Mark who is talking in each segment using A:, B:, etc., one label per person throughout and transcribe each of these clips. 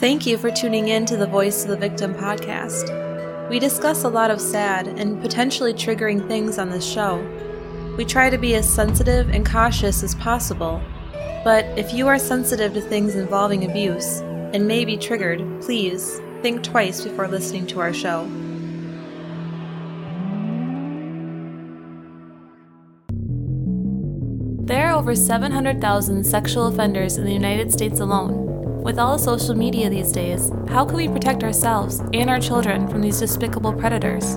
A: Thank you for tuning in to the Voice of the Victim podcast. We discuss a lot of sad and potentially triggering things on this show. We try to be as sensitive and cautious as possible, but if you are sensitive to things involving abuse and may be triggered, please think twice before listening to our show. There are over 700,000 sexual offenders in the United States alone. With all the social media these days, how can we protect ourselves and our children from these despicable predators?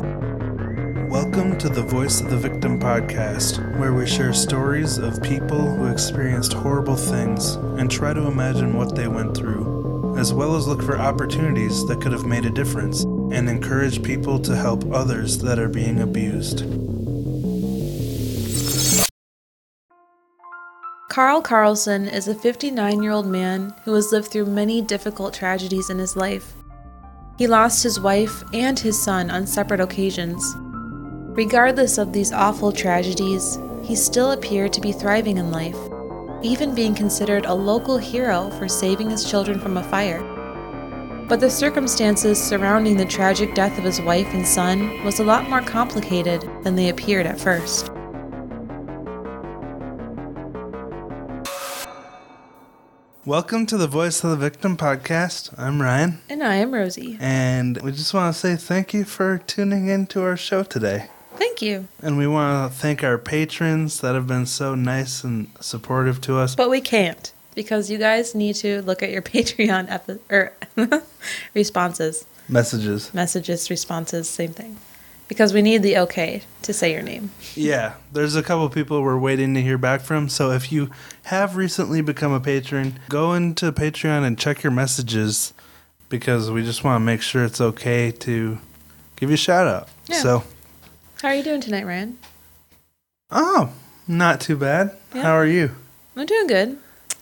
B: Welcome to the Voice of the Victim podcast, where we share stories of people who experienced horrible things and try to imagine what they went through, as well as look for opportunities that could have made a difference and encourage people to help others that are being abused.
A: Karl Karlsen is a 59 year old man who has lived through many difficult tragedies in his life. He lost his wife and his son on separate occasions. Regardless of these awful tragedies, he still appeared to be thriving in life, even being considered a local hero for saving his children from a fire. But the circumstances surrounding the tragic death of his wife and son was a lot more complicated than they appeared at first.
B: Welcome to the Voice of the Victim podcast. I'm Ryan,
A: And I am Rosie.
B: and we just want to say thank you for tuning in to our show today.
A: Thank you.
B: And we want to thank our patrons that have been so nice and supportive to us.
A: But we can't because you guys need to look at your Patreon epi- or responses,
B: Messages.
A: messages, responses, same thing. Because we need the okay to say your name.
B: Yeah, there's a couple people we're waiting to hear back from. So if you have recently become a patron, go into Patreon and check your messages because we just want to make sure it's okay to give you a shout out.
A: Yeah.
B: So,
A: How are you doing tonight, Ryan?
B: oh, not too bad.
A: Yeah.
B: How are you?
A: I'm doing good.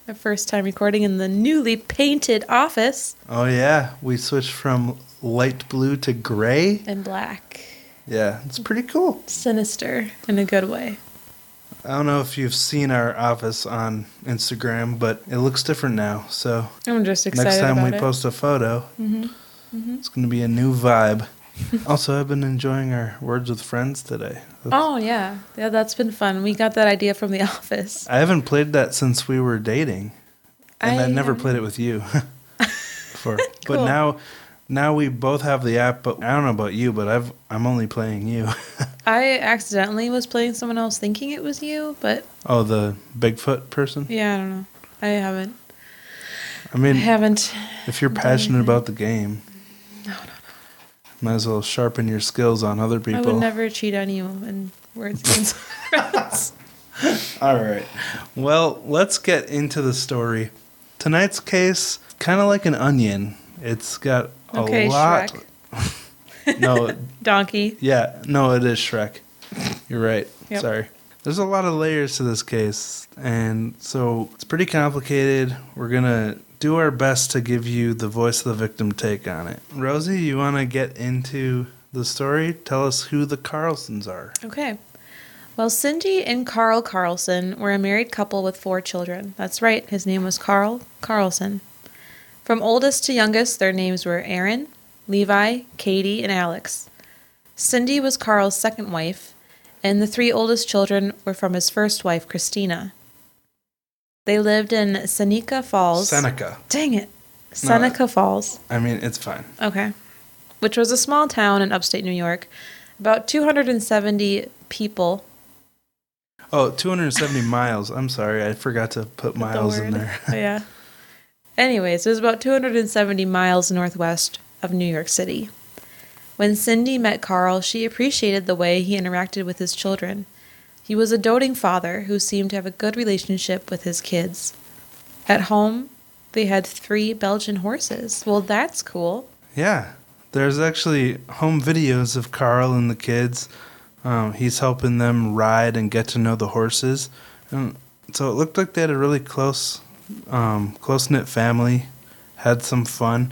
A: Our first time recording in the newly painted office
B: Oh, yeah. We switched from light blue to gray.
A: and black.
B: Yeah, it's pretty cool.
A: Sinister in a good way.
B: I don't know if you've seen our office on Instagram, but it looks different now. So
A: I'm just excited
B: next time we
A: it.
B: post a photo,
A: hmm
B: it's going to be a new vibe. also, I've been enjoying our Words with Friends today.
A: Oh yeah, yeah, that's been fun. We got that idea from the office.
B: I haven't played that since we were dating, and I,
A: I
B: never played it with you before.
A: Cool.
B: But now, now we both have the app. But I don't know about you, but I've I'm only playing you.
A: I accidentally was playing someone else thinking it was you, but
B: oh, the Bigfoot person.
A: yeah, I don't know. I haven't.
B: I mean,
A: I haven't.
B: if you're passionate about the game,
A: No, no, no.
B: might as well sharpen your skills on other people.
A: I would never cheat on you in words against friends.
B: All right. Well, let's get into the story. Tonight's case, kind of like an onion. It's got a
A: Okay,
B: lot.
A: Shrek.
B: No,
A: Donkey.
B: yeah, no, it is Shrek. You're right.
A: Yep.
B: Sorry. There's a lot of layers to this case, and so it's pretty complicated. We're gonna do our best to give you the voice of the victim take on it. Rosie, you want to get into the story? Tell us who the Karlsens are.
A: Okay. Well, Cindy and Karl Karlsen were a married couple with four children. That's right, his name was Karl Karlsen. From oldest to youngest, their names were Erin, Levi, Katie, and Alex. Cindy was Karl's second wife, and the three oldest children were from his first wife, Christina. They lived in Seneca Falls.
B: Seneca.
A: Dang it. Seneca Falls.
B: I mean, it's fine.
A: Okay. Which was a small town in upstate New York. About 270 people.
B: Oh, 270 miles. I'm sorry. I forgot to put
A: the
B: miles in there.
A: Oh, yeah. Anyways, it was about 270 miles northwest of New York City. When Cindy met Karl, she appreciated the way he interacted with his children. He was a doting father who seemed to have a good relationship with his kids. At home, they had three Belgian horses. Well, that's cool.
B: Yeah. There's actually home videos of Karl and the kids. Um, he's helping them ride and get to know the horses. And so it looked like they had a really close, um, close knit family, had some fun.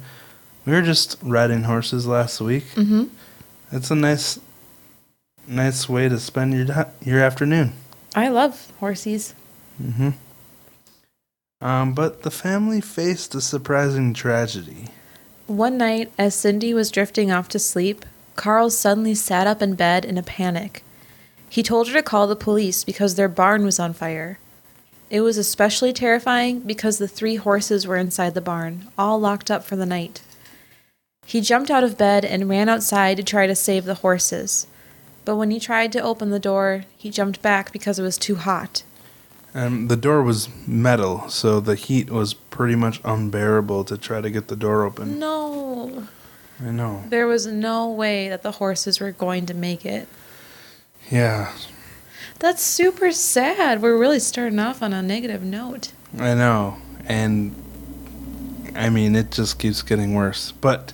B: We were just riding horses last week.
A: Mm-hmm.
B: It's a nice, nice way to spend your your afternoon.
A: I love horsies.
B: hmm Um, but the family faced a surprising tragedy.
A: One night, as Cindy was drifting off to sleep, Karl suddenly sat up in bed in a panic. He told her to call the police because their barn was on fire. It was especially terrifying because the three horses were inside the barn, all locked up for the night. He jumped out of bed and ran outside to try to save the horses. But when he tried to open the door, he jumped back because it was too hot.
B: And the door was metal, so the heat was pretty much unbearable to try to get the door open.
A: No.
B: I know.
A: There was no way that the horses were going to make it.
B: Yeah,
A: That's super sad. We're really starting off on a negative note.
B: I know. And I mean, it just keeps getting worse. But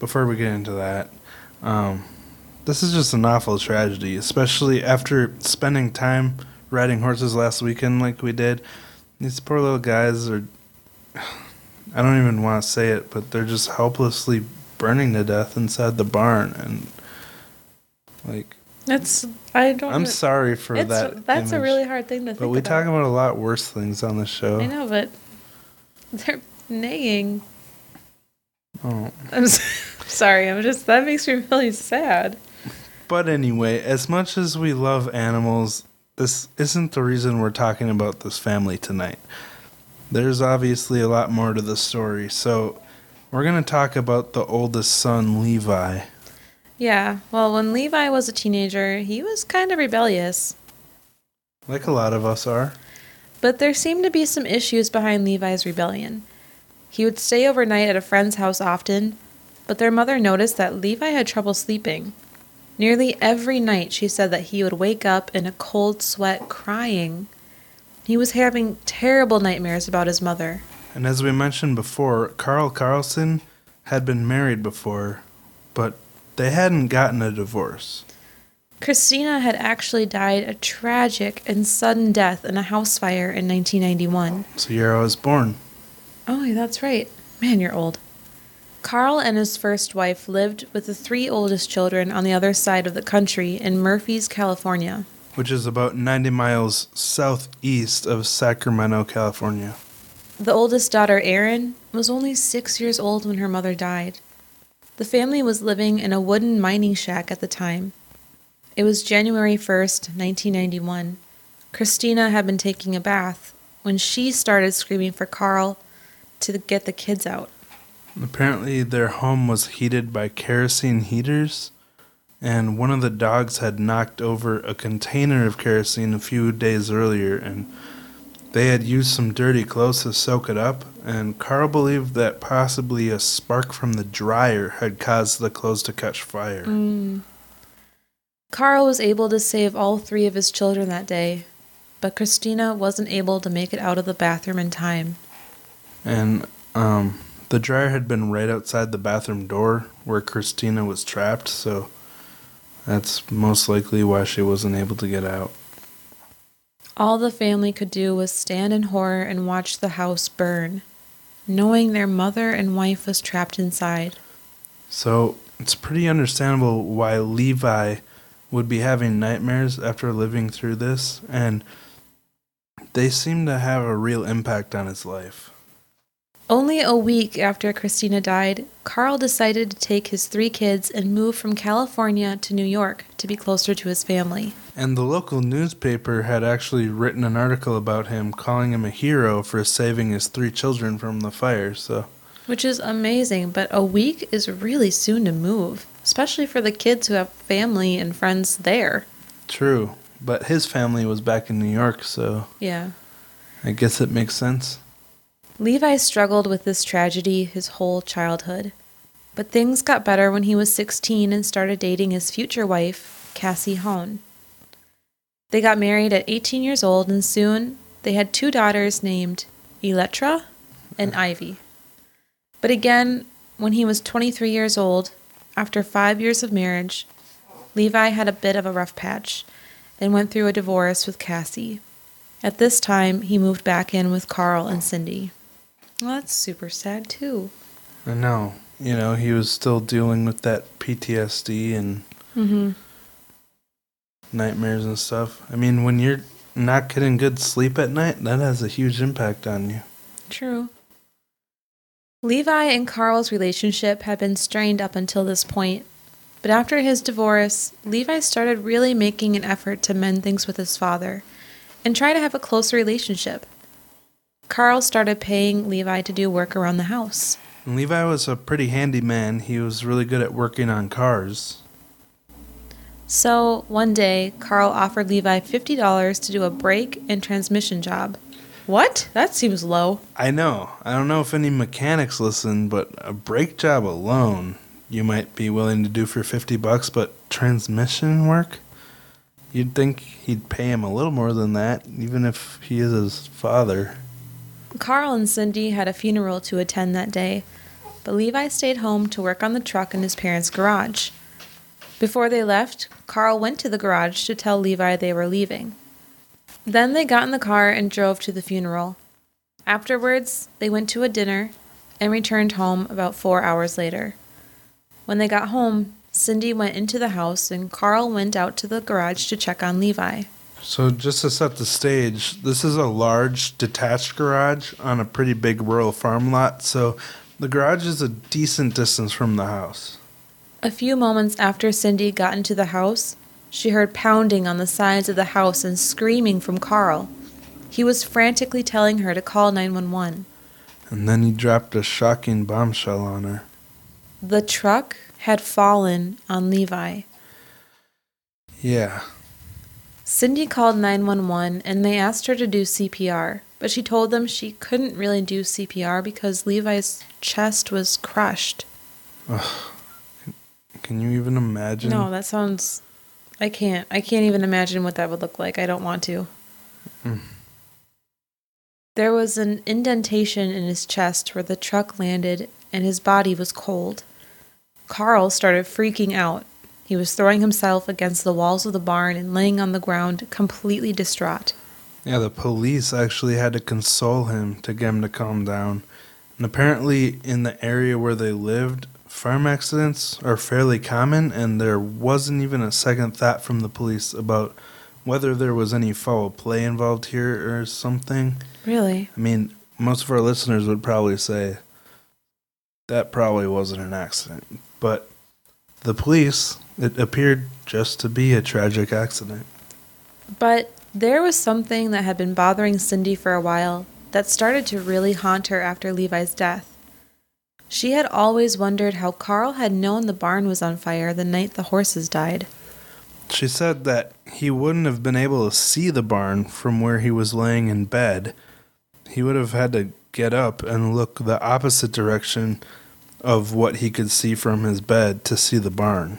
B: before we get into that, um, this is just an awful tragedy, especially after spending time riding horses last weekend like we did. These poor little guys are. I don't even want to say it, but they're just helplessly burning to death inside the barn. And, like,
A: That's I don't.
B: I'm sorry for
A: It's,
B: that.
A: that's a really hard thing to think about.
B: But we
A: about.
B: talk about a lot worse things on the show.
A: I know, but they're neighing.
B: Oh.
A: I'm sorry. I'm just that makes me really sad.
B: But anyway, as much as we love animals, this isn't the reason we're talking about this family tonight. There's obviously a lot more to the story, so we're going to talk about the oldest son, Levi.
A: Yeah. Well, when Levi was a teenager, he was kind of rebellious.
B: Like a lot of us are.
A: But there seemed to be some issues behind Levi's rebellion. He would stay overnight at a friend's house often, but their mother noticed that Levi had trouble sleeping. Nearly every night, she said that he would wake up in a cold sweat crying. He was having terrible nightmares about his mother.
B: And as we mentioned before, Karl Karlsen had been married before, but they hadn't gotten a divorce.
A: Christina had actually died a tragic and sudden death in a house fire in 1991.
B: So year I was born.
A: Oh, that's right. Man, you're old. Karl and his first wife lived with the three oldest children on the other side of the country in Murphy's, California.
B: Which is about 90 miles southeast of Sacramento, California.
A: The oldest daughter, Erin, was only six years old when her mother died. The family was living in a wooden mining shack at the time. It was January 1st, 1991. Christina had been taking a bath when she started screaming for Karl to get the kids out.
B: Apparently, their home was heated by kerosene heaters, and one of the dogs had knocked over a container of kerosene a few days earlier, and they had used some dirty clothes to soak it up. And Karl believed that possibly a spark from the dryer had caused the clothes to catch fire.
A: Mm. Karl was able to save all three of his children that day, but Christina wasn't able to make it out of the bathroom in time.
B: And um, the dryer had been right outside the bathroom door where Christina was trapped, so that's most likely why she wasn't able to get out.
A: All the family could do was stand in horror and watch the house burn, knowing their mother and wife was trapped inside.
B: So it's pretty understandable why Levi would be having nightmares after living through this, and they seem to have a real impact on his life.
A: Only a week after Christina died, Karl decided to take his three kids and move from California to New York to be closer to his family.
B: And the local newspaper had actually written an article about him, calling him a hero for saving his three children from the fire. So,
A: Which is amazing, but a week is really soon to move, especially for the kids who have family and friends there.
B: true. But his family was back in New York, so
A: Yeah.
B: I guess it makes sense.
A: Levi struggled with this tragedy his whole childhood. But things got better when he was 16 and started dating his future wife, Cassie Hone. They got married at 18 years old, and soon they had two daughters named Electra and Ivy. But again, when he was 23 years old, after five years of marriage, Levi had a bit of a rough patch and went through a divorce with Cassie. At this time, he moved back in with Karl and Cindy. Well, that's super sad, too.
B: I know. You know, he was still dealing with that PTSD and
A: Mm-hmm.
B: Nightmares and stuff. I mean, when you're not getting good sleep at night, that has a huge impact on you.
A: True. Levi and Karl's relationship had been strained up until this point, but after his divorce, Levi started really making an effort to mend things with his father and try to have a closer relationship. Karl started paying Levi to do work around the house.
B: And Levi was a pretty handy man. He was really good at working on cars.
A: So one day, Karl offered Levi $50 to do a brake and transmission job. What? That seems low.
B: I know. I don't know if any mechanics listen, but a brake job alone you might be willing to do for 50 bucks, but transmission work? You'd think he'd pay him a little more than that, even if he is his father.
A: Karl and Cindy had a funeral to attend that day, but Levi stayed home to work on the truck in his parents' garage. Before they left, Karl went to the garage to tell Levi they were leaving. Then they got in the car and drove to the funeral. Afterwards, they went to a dinner and returned home about four hours later. When they got home, Cindy went into the house and Karl went out to the garage to check on Levi.
B: So, just to set the stage, this is a large detached garage on a pretty big rural farm lot, so the garage is a decent distance from the house.
A: A few moments after Cindy got into the house, she heard pounding on the sides of the house and screaming from Karl. He was frantically telling her to call 911.
B: And then he dropped a shocking bombshell on her.
A: The truck had fallen on Levi.
B: Yeah.
A: Cindy called 911 and they asked her to do CPR, but she told them she couldn't really do CPR because Levi's chest was crushed.
B: Ugh. Can you even imagine?
A: No, that sounds I can't. I can't even imagine what that would look like. I don't want to. Mm. There was an indentation in his chest where the truck landed, and his body was cold. Karl started freaking out. He was throwing himself against the walls of the barn and laying on the ground, completely distraught.
B: Yeah, the police actually had to console him to get him to calm down. And apparently, in the area where they lived, farm accidents are fairly common, and there wasn't even a second thought from the police about whether there was any foul play involved here or something.
A: Really?
B: I mean, most of our listeners would probably say that probably wasn't an accident, but the police, it appeared just to be a tragic accident.
A: But there was something that had been bothering Cindy for a while that started to really haunt her after Levi's death. She had always wondered how Karl had known the barn was on fire the night the horses died.
B: She said that he wouldn't have been able to see the barn from where he was laying in bed. He would have had to get up and look the opposite direction of what he could see from his bed to see the barn.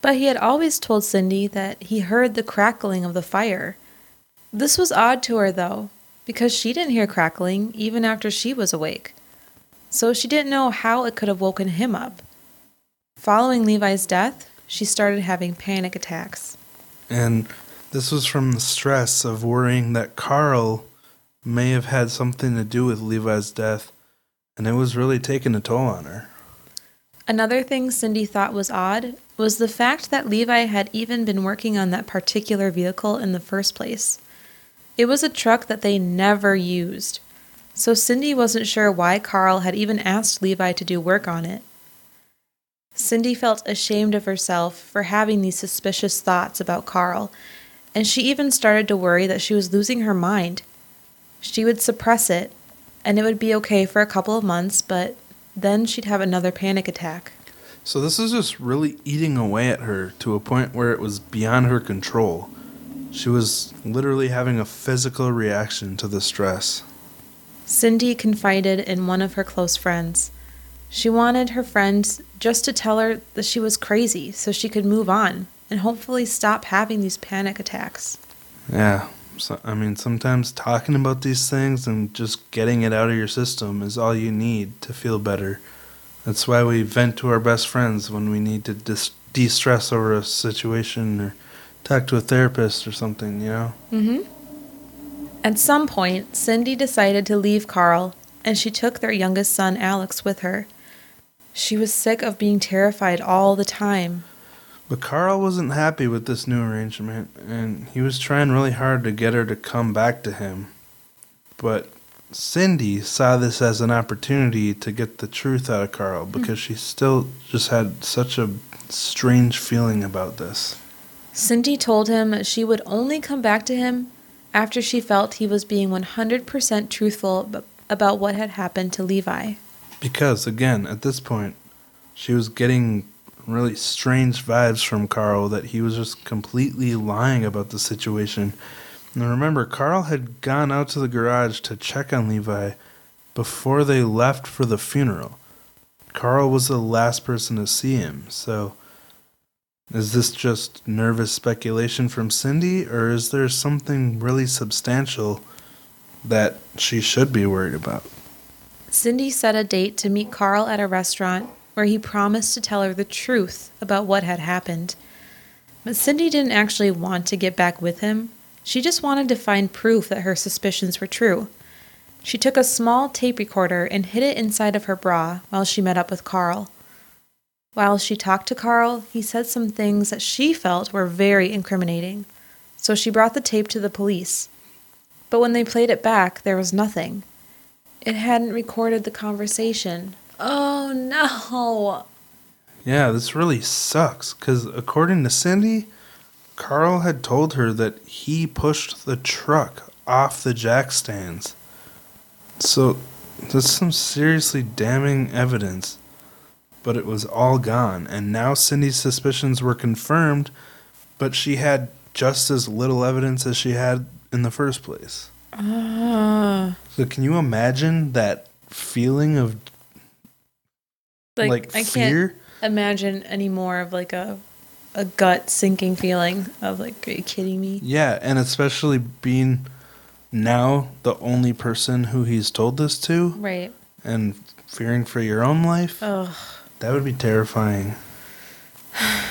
A: But he had always told Cindy that he heard the crackling of the fire. This was odd to her, though, because she didn't hear crackling even after she was awake so she didn't know how it could have woken him up. Following Levi's death, she started having panic attacks.
B: And this was from the stress of worrying that Karl may have had something to do with Levi's death, and it was really taking a toll on her.
A: Another thing Cindy thought was odd was the fact that Levi had even been working on that particular vehicle in the first place. It was a truck that they never used so Cindy wasn't sure why Karl had even asked Levi to do work on it. Cindy felt ashamed of herself for having these suspicious thoughts about Karl, and she even started to worry that she was losing her mind. She would suppress it, and it would be okay for a couple of months, but then she'd have another panic attack.
B: So, this is just really eating away at her to a point where it was beyond her control. She was literally having a physical reaction to the stress.
A: Cindy confided in one of her close friends. She wanted her friend just to tell her that she was crazy so she could move on and hopefully stop having these panic attacks.
B: Yeah. So, I mean, sometimes talking about these things and just getting it out of your system is all you need to feel better. That's why we vent to our best friends when we need to dis- de stress over a situation or talk to a therapist or something, you know?
A: Mm hmm. At some point, Cindy decided to leave Karl, and she took their youngest son, Alex, with her. She was sick of being terrified all the time.
B: But Karl wasn't happy with this new arrangement, and he was trying really hard to get her to come back to him. But Cindy saw this as an opportunity to get the truth out of Karl hmm. because she still just had such a strange feeling about this.
A: Cindy told him she would only come back to him after she felt he was being 100% truthful about what had happened to Levi.
B: Because, again, at this point, she was getting really strange vibes from Karl that he was just completely lying about the situation. And remember, Karl had gone out to the garage to check on Levi before they left for the funeral. Karl was the last person to see him, so is this just nervous speculation from Cindy, or is there something really substantial that she should be worried about?
A: Cindy set a date to meet Karl at a restaurant where he promised to tell her the truth about what had happened. But Cindy didn't actually want to get back with him. She just wanted to find proof that her suspicions were true. She took a small tape recorder and hid it inside of her bra while she met up with Karl. While she talked to Karl, he said some things that she felt were very incriminating, so she brought the tape to the police. But when they played it back, there was nothing. It hadn't recorded the conversation. Oh no.
B: Yeah, this really sucks because according to Cindy, Karl had told her that he pushed the truck off the jack stands. So, that's some seriously damning evidence. But it was all gone, and now Cindy's suspicions were confirmed, but she had just as little evidence as she had in the first place. Uh. So, can you imagine that feeling of
A: like, like I fear. can't imagine any more of like a a gut sinking feeling of like, are you kidding me?
B: Yeah, and especially being now the only person who he's told this to.
A: Right.
B: And fearing for your own life.
A: Ugh.
B: That would be terrifying.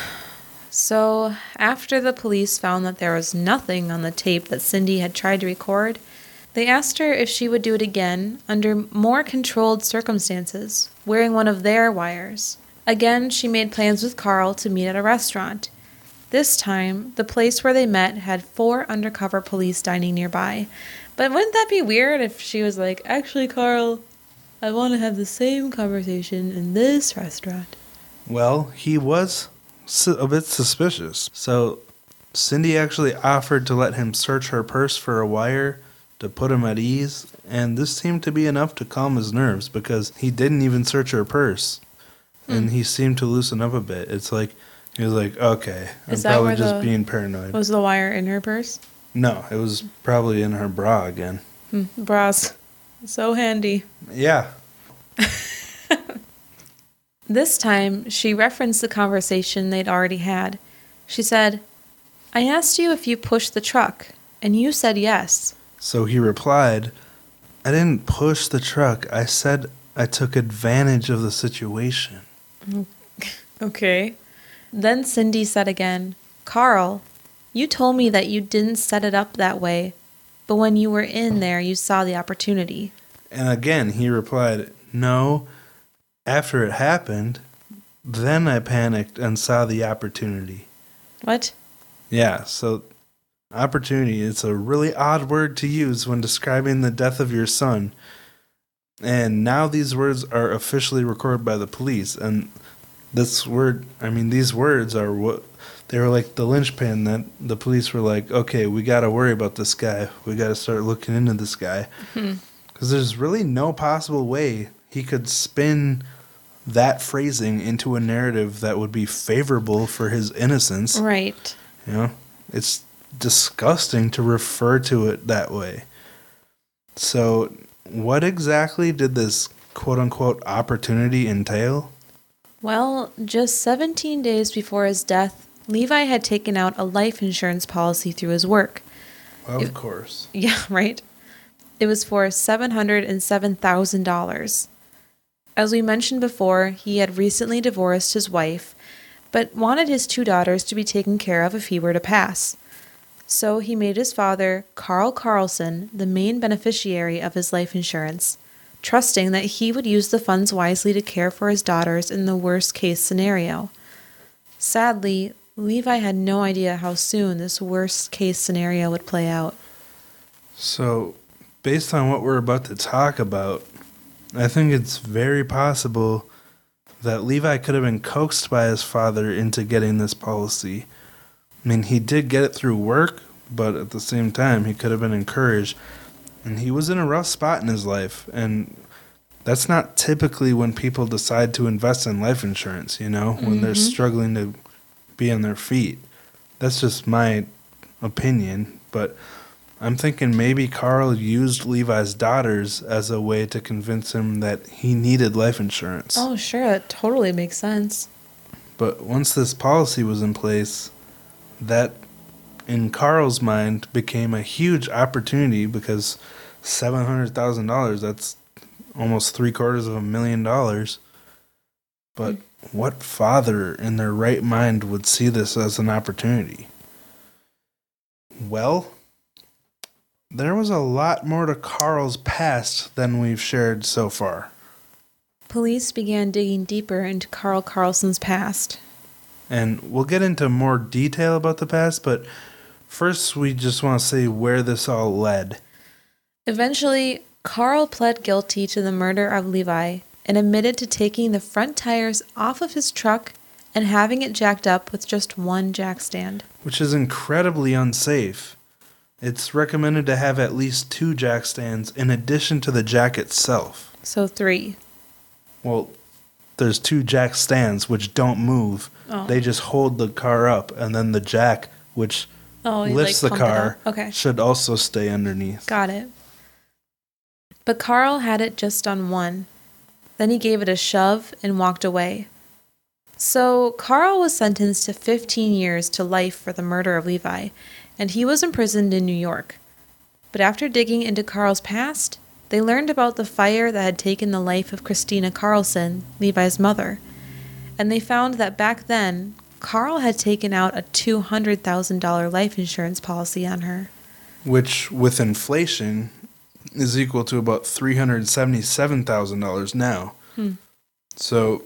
A: So, after the police found that there was nothing on the tape that Cindy had tried to record, they asked her if she would do it again under more controlled circumstances, wearing one of their wires. Again, she made plans with Karl to meet at a restaurant. This time, the place where they met had four undercover police dining nearby. But wouldn't that be weird if she was like, actually, Karl, I want to have the same conversation in this restaurant?
B: Well, he was a bit suspicious. So, Cindy actually offered to let him search her purse for a wire to put him at ease, and this seemed to be enough to calm his nerves because he didn't even search her purse. And hmm. he seemed to loosen up a bit. It's like he was like, "Okay, I'm probably just the, being paranoid."
A: Was the wire in her purse?
B: No, it was probably in her bra again.
A: Hmm, bras, so handy.
B: Yeah.
A: this time, she referenced the conversation they'd already had. She said, "I asked you if you pushed the truck, and you said yes."
B: So he replied, I didn't push the truck. I said I took advantage of the situation.
A: Okay. Then Cindy said again, Karl, you told me that you didn't set it up that way, but when you were in there, you saw the opportunity.
B: And again, he replied, No, after it happened, then I panicked and saw the opportunity.
A: What?
B: Yeah, so Opportunity. It's a really odd word to use when describing the death of your son. And now these words are officially recorded by the police. And this word, I mean, these words are what they were like the linchpin that the police were like, okay, we got to worry about this guy. We got to start looking into this guy. Because hmm. there's really no possible way he could spin that phrasing into a narrative that would be favorable for his innocence.
A: Right.
B: You know, it's disgusting to refer to it that way. So, what exactly did this quote unquote opportunity entail?
A: Well, just 17 days before his death, Levi had taken out a life insurance policy through his work.
B: Of it, course.
A: Yeah, right. It was for $707,000. As we mentioned before, he had recently divorced his wife, but wanted his two daughters to be taken care of if he were to pass. So he made his father, Karl Karlsen, the main beneficiary of his life insurance, trusting that he would use the funds wisely to care for his daughters in the worst case scenario. Sadly, Levi had no idea how soon this worst case scenario would play out.
B: So, based on what we're about to talk about, I think it's very possible that Levi could have been coaxed by his father into getting this policy. I mean, he did get it through work, but at the same time, he could have been encouraged. And he was in a rough spot in his life. And that's not typically when people decide to invest in life insurance, you know, when they're mm-hmm. struggling to be on their feet. That's just my opinion. But I'm thinking maybe Karl used Levi's daughters as a way to convince him that he needed life insurance.
A: Oh, sure, that totally makes sense.
B: But once this policy was in place, that in Karl's mind became a huge opportunity because seven hundred thousand dollars that's almost three quarters of a million dollars. But hmm. What father in their right mind would see this as an opportunity? Well, there was a lot more to Karl's past than we've shared so far.
A: Police began digging deeper into Karl Karlsen's past.
B: And we'll get into more detail about the past, but first we just want to say where this all led.
A: Eventually, Karl pled guilty to the murder of Levi and admitted to taking the front tires off of his truck and having it jacked up with just one jack stand.
B: which is incredibly unsafe. It's recommended to have at least two jack stands in addition to the jack itself.
A: So, three.
B: Well, there's two jack stands which don't move.
A: Oh.
B: They just hold the car up, and then the jack, which
A: Oh,
B: lifts
A: like,
B: the car.
A: Okay.
B: should also stay underneath.
A: Got it. But Karl had it just on one. Then he gave it a shove and walked away. So Karl was sentenced to 15 years to life for the murder of Levi, and he was imprisoned in New York. But after digging into Karl's past, they learned about the fire that had taken the life of Christina Karlsen, Levi's mother. And they found that back then, Karl had taken out a $200,000 life insurance policy on her.
B: Which, with inflation, is equal to about $377,000 now.
A: Hmm.
B: So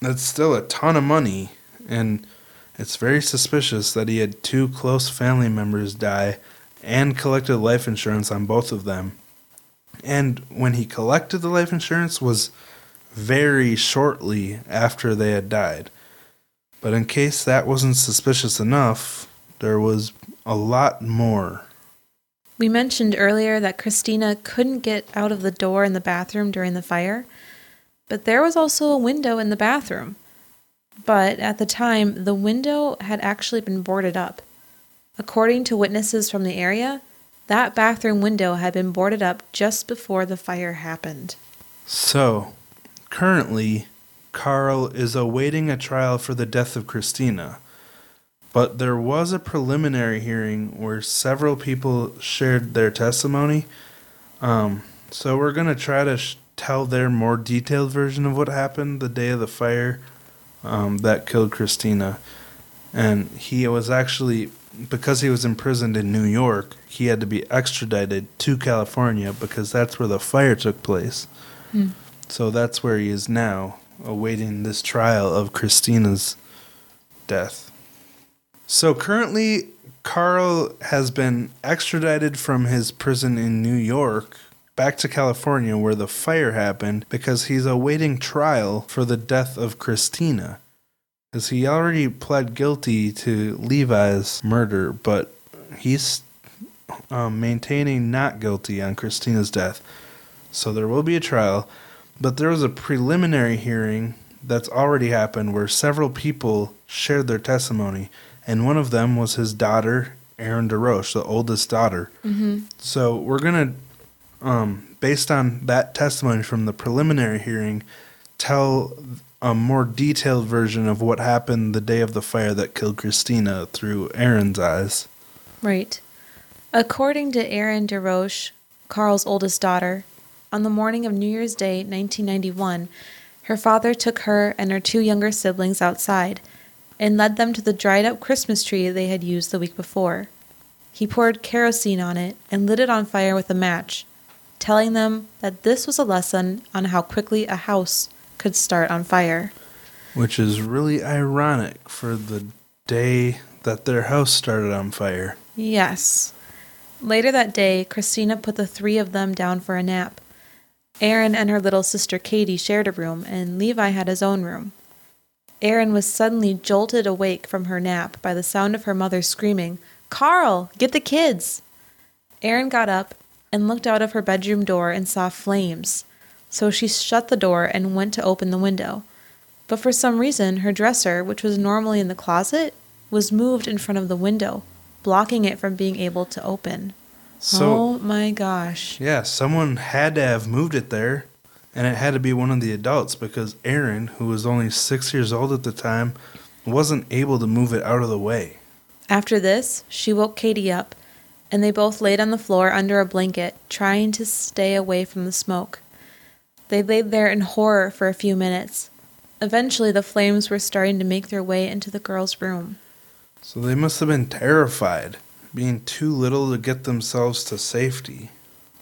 B: that's still a ton of money, and it's very suspicious that he had two close family members die and collected life insurance on both of them. And when he collected the life insurance was very shortly after they had died. But in case that wasn't suspicious enough, there was a lot more.
A: We mentioned earlier that Christina couldn't get out of the door in the bathroom during the fire, but there was also a window in the bathroom. But at the time, the window had actually been boarded up. According to witnesses from the area, that bathroom window had been boarded up just before the fire happened.
B: So, currently, Karl is awaiting a trial for the death of Christina. But there was a preliminary hearing where several people shared their testimony. Um, so, we're going to try to sh- tell their more detailed version of what happened the day of the fire um, that killed Christina. And he was actually, because he was imprisoned in New York, he had to be extradited to California because that's where the fire took place. So that's where he is now, awaiting this trial of Christina's death. So currently, Karl has been extradited from his prison in New York back to California where the fire happened because he's awaiting trial for the death of Christina. Because he already pled guilty to Levi's murder, but he's um, maintaining not guilty on Christina's death. So there will be a trial. But there was a preliminary hearing that's already happened where several people shared their testimony, and one of them was his daughter, Erin DeRoche, the oldest daughter.
A: Mm-hmm.
B: So we're gonna, um, based on that testimony from the preliminary hearing, tell a more detailed version of what happened the day of the fire that killed Christina through Erin's eyes.
A: Right. According to Erin DeRoche, Karl's oldest daughter, on the morning of New Year's Day, 1991, her father took her and her two younger siblings outside and led them to the dried up Christmas tree they had used the week before. He poured kerosene on it and lit it on fire with a match, telling them that this was a lesson on how quickly a house could start on fire.
B: Which is really ironic for the day that their house started on fire.
A: Yes. Later that day, Christina put the three of them down for a nap. Erin and her little sister Katie shared a room, and Levi had his own room. Erin was suddenly jolted awake from her nap by the sound of her mother screaming, Karl, get the kids! Erin got up and looked out of her bedroom door and saw flames, so she shut the door and went to open the window. But for some reason, her dresser, which was normally in the closet, was moved in front of the window, blocking it from being able to open.
B: So,
A: oh my gosh.
B: yeah, someone had to have moved it there, and it had to be one of the adults because Erin, who was only six years old at the time, wasn't able to move it out of the way.
A: After this, she woke Katie up, and they both laid on the floor under a blanket, trying to stay away from the smoke. They laid there in horror for a few minutes. Eventually, the flames were starting to make their way into the girl's room.
B: So they must have been terrified, being too little to get themselves to safety.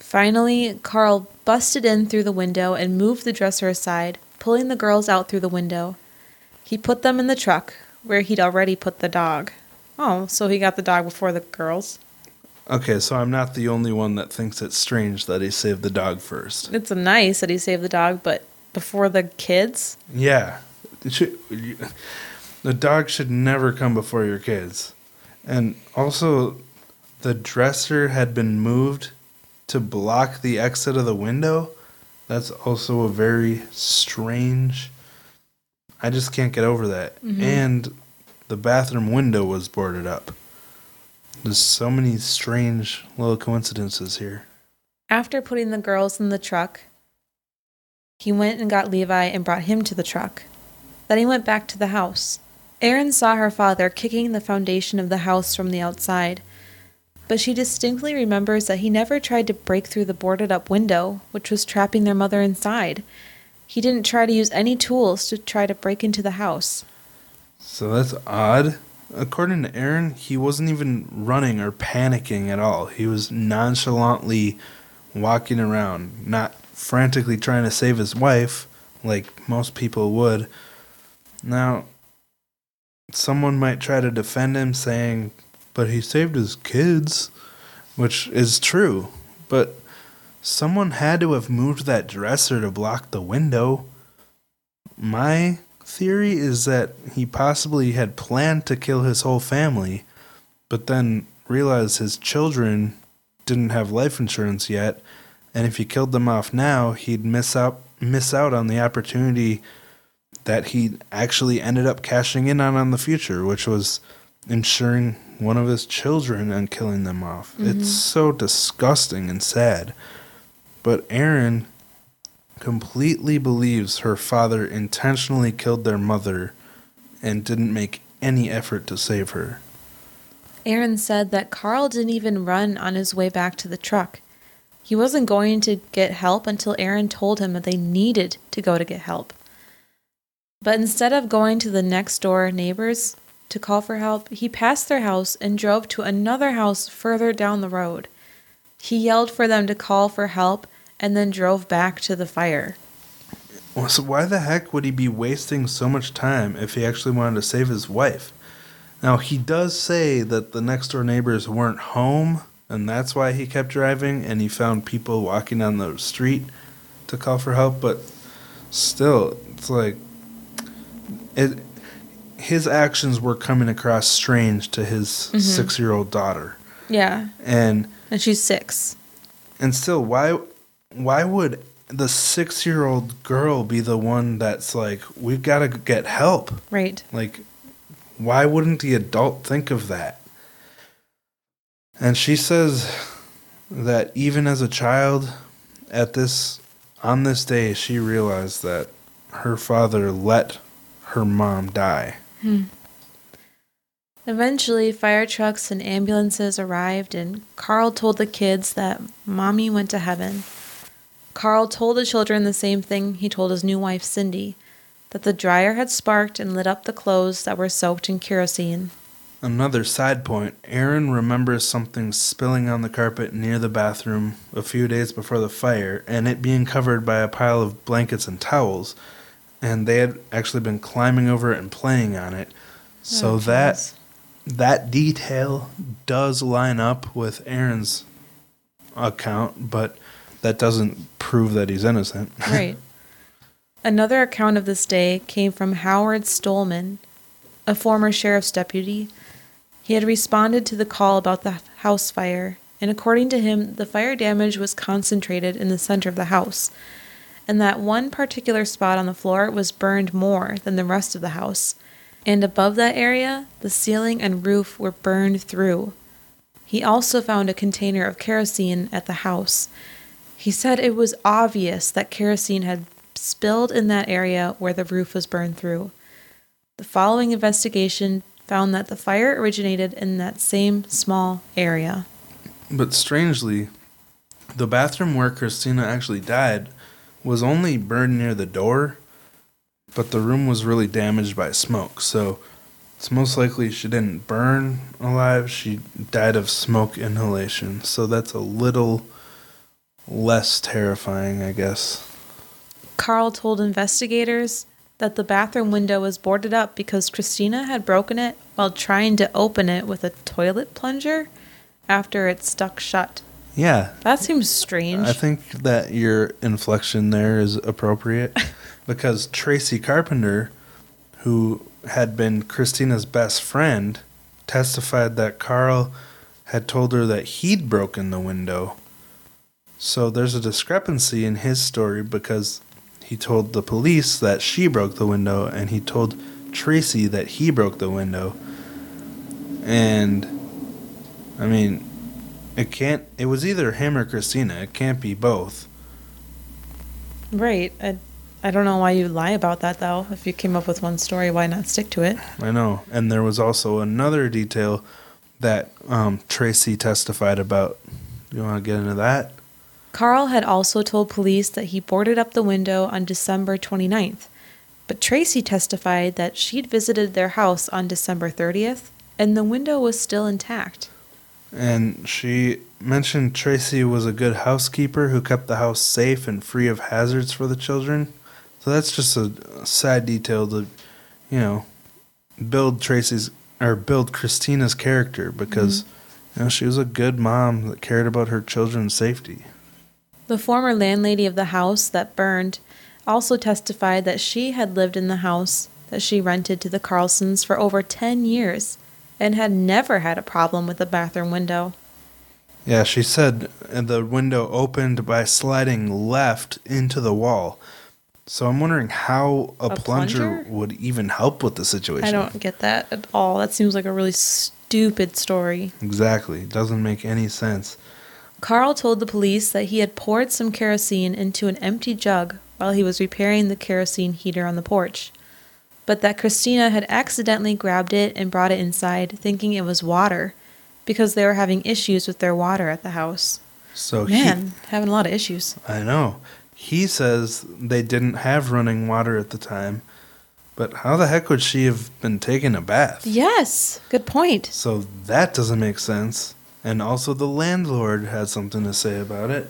A: Finally, Karl busted in through the window and moved the dresser aside, pulling the girls out through the window. He put them in the truck, where he'd already put the dog. Oh, so he got the dog before the girls?
B: Okay, so I'm not the only one that thinks it's strange that he saved the dog first.
A: It's nice that he saved the dog, but before the kids?
B: Yeah. Should, you- the dog should never come before your kids. And also, the dresser had been moved to block the exit of the window. That's also a very strange. I just can't get over that. Mm-hmm. And the bathroom window was boarded up. There's so many strange little coincidences here.
A: After putting the girls in the truck, he went and got Levi and brought him to the truck. Then he went back to the house. Erin saw her father kicking the foundation of the house from the outside, but she distinctly remembers that he never tried to break through the boarded up window, which was trapping their mother inside. He didn't try to use any tools to try to break into the house.
B: So that's odd. According to Erin, he wasn't even running or panicking at all. He was nonchalantly walking around, not frantically trying to save his wife like most people would. Now, someone might try to defend him saying, but he saved his kids, which is true. But someone had to have moved that dresser to block the window. My theory is that he possibly had planned to kill his whole family, but then realized his children didn't have life insurance yet, and if he killed them off now, he'd miss out miss out on the opportunity that he actually ended up cashing in on in the future, which was insuring one of his children and killing them off. It's mm-hmm. so disgusting and sad. But Erin completely believes her father intentionally killed their mother and didn't make any effort to save her.
A: Erin said that Karl didn't even run on his way back to the truck. He wasn't going to get help until Erin told him that they needed to go to get help. But instead of going to the next door neighbors to call for help, he passed their house and drove to another house further down the road. He yelled for them to call for help and then drove back to the fire.
B: So why the heck would he be wasting so much time if he actually wanted to save his wife? Now he does say that the next door neighbors weren't home, and that's why he kept driving, and he found people walking on the street to call for help. But still, it's like it. His actions were coming across strange to his mm-hmm. six-year-old daughter,
A: Yeah,
B: and
A: and she's six.
B: and still, why why would the six year old girl be the one that's like, we've got to get help?
A: Right.
B: Like, why wouldn't the adult think of that? And she says that even as a child, at this on this day, she realized that her father let her mom die. Hmm.
A: Eventually, fire trucks and ambulances arrived, and Karl told the kids that mommy went to heaven. Karl told the children the same thing he told his new wife, Cindy that the dryer had sparked and lit up the clothes that were soaked in kerosene.
B: Another side point Erin remembers something spilling on the carpet near the bathroom a few days before the fire and it being covered by a pile of blankets and towels. And they had actually been climbing over it and playing on it. So
A: Oh,
B: that that detail does line up with Erin's account, but that doesn't prove that he's innocent.
A: Right. Another account of this day came from Howard Stolman, a former sheriff's deputy. He had responded to the call about the house fire, and according to him, the fire damage was concentrated in the center of the house, and that one particular spot on the floor was burned more than the rest of the house, and above that area, the ceiling and roof were burned through. He also found a container of kerosene at the house. He said it was obvious that kerosene had spilled in that area where the roof was burned through. The following investigation found that the fire originated in that same small area.
B: But strangely, the bathroom where Christina actually died was only burned near the door, but the room was really damaged by smoke. So it's most likely she didn't burn alive, she died of smoke inhalation. So that's a little less terrifying, I guess.
A: Karl told investigators that the bathroom window was boarded up because Christina had broken it while trying to open it with a toilet plunger after it stuck shut.
B: Yeah.
A: That seems strange.
B: I think that your inflection there is appropriate because Tracy Carpenter, who had been Christina's best friend, testified that Karl had told her that he'd broken the window. So there's a discrepancy in his story because he told the police that she broke the window and he told Tracy that he broke the window. And I mean, it can't it was either him or Christina. It can't be both.
A: right. I, I don't know why you lie about that, though. If you came up with one story, why not stick to it?
B: I know. And there was also another detail that um, Tracy testified about. You want to get into that?
A: Karl had also told police that he boarded up the window on December 29th, but Tracy testified that she'd visited their house on December 30th and the window was still intact.
B: And she mentioned Tracy was a good housekeeper who kept the house safe and free of hazards for the children. So that's just a sad detail to, you know, build Tracy's or build Christina's character because, mm-hmm. you know, she was a good mom that cared about her children's safety.
A: The former landlady of the house that burned also testified that she had lived in the house that she rented to the Karlsens for over 10 years and had never had a problem with the bathroom window.
B: Yeah, she said the window opened by sliding left into the wall. So I'm wondering how a,
A: A
B: plunger,
A: plunger?
B: would even help with the situation.
A: I don't get that at all. That seems like a really stupid story.
B: Exactly. It doesn't make any sense.
A: Karl told the police that he had poured some kerosene into an empty jug while he was repairing the kerosene heater on the porch, but that Christina had accidentally grabbed it and brought it inside thinking it was water because they were having issues with their water at the house.
B: So
A: Man, having a lot of issues.
B: I know. He says they didn't have running water at the time, but how the heck would she have been taking a bath?
A: Yes, good point.
B: So that doesn't make sense. And also the landlord had something to say about it.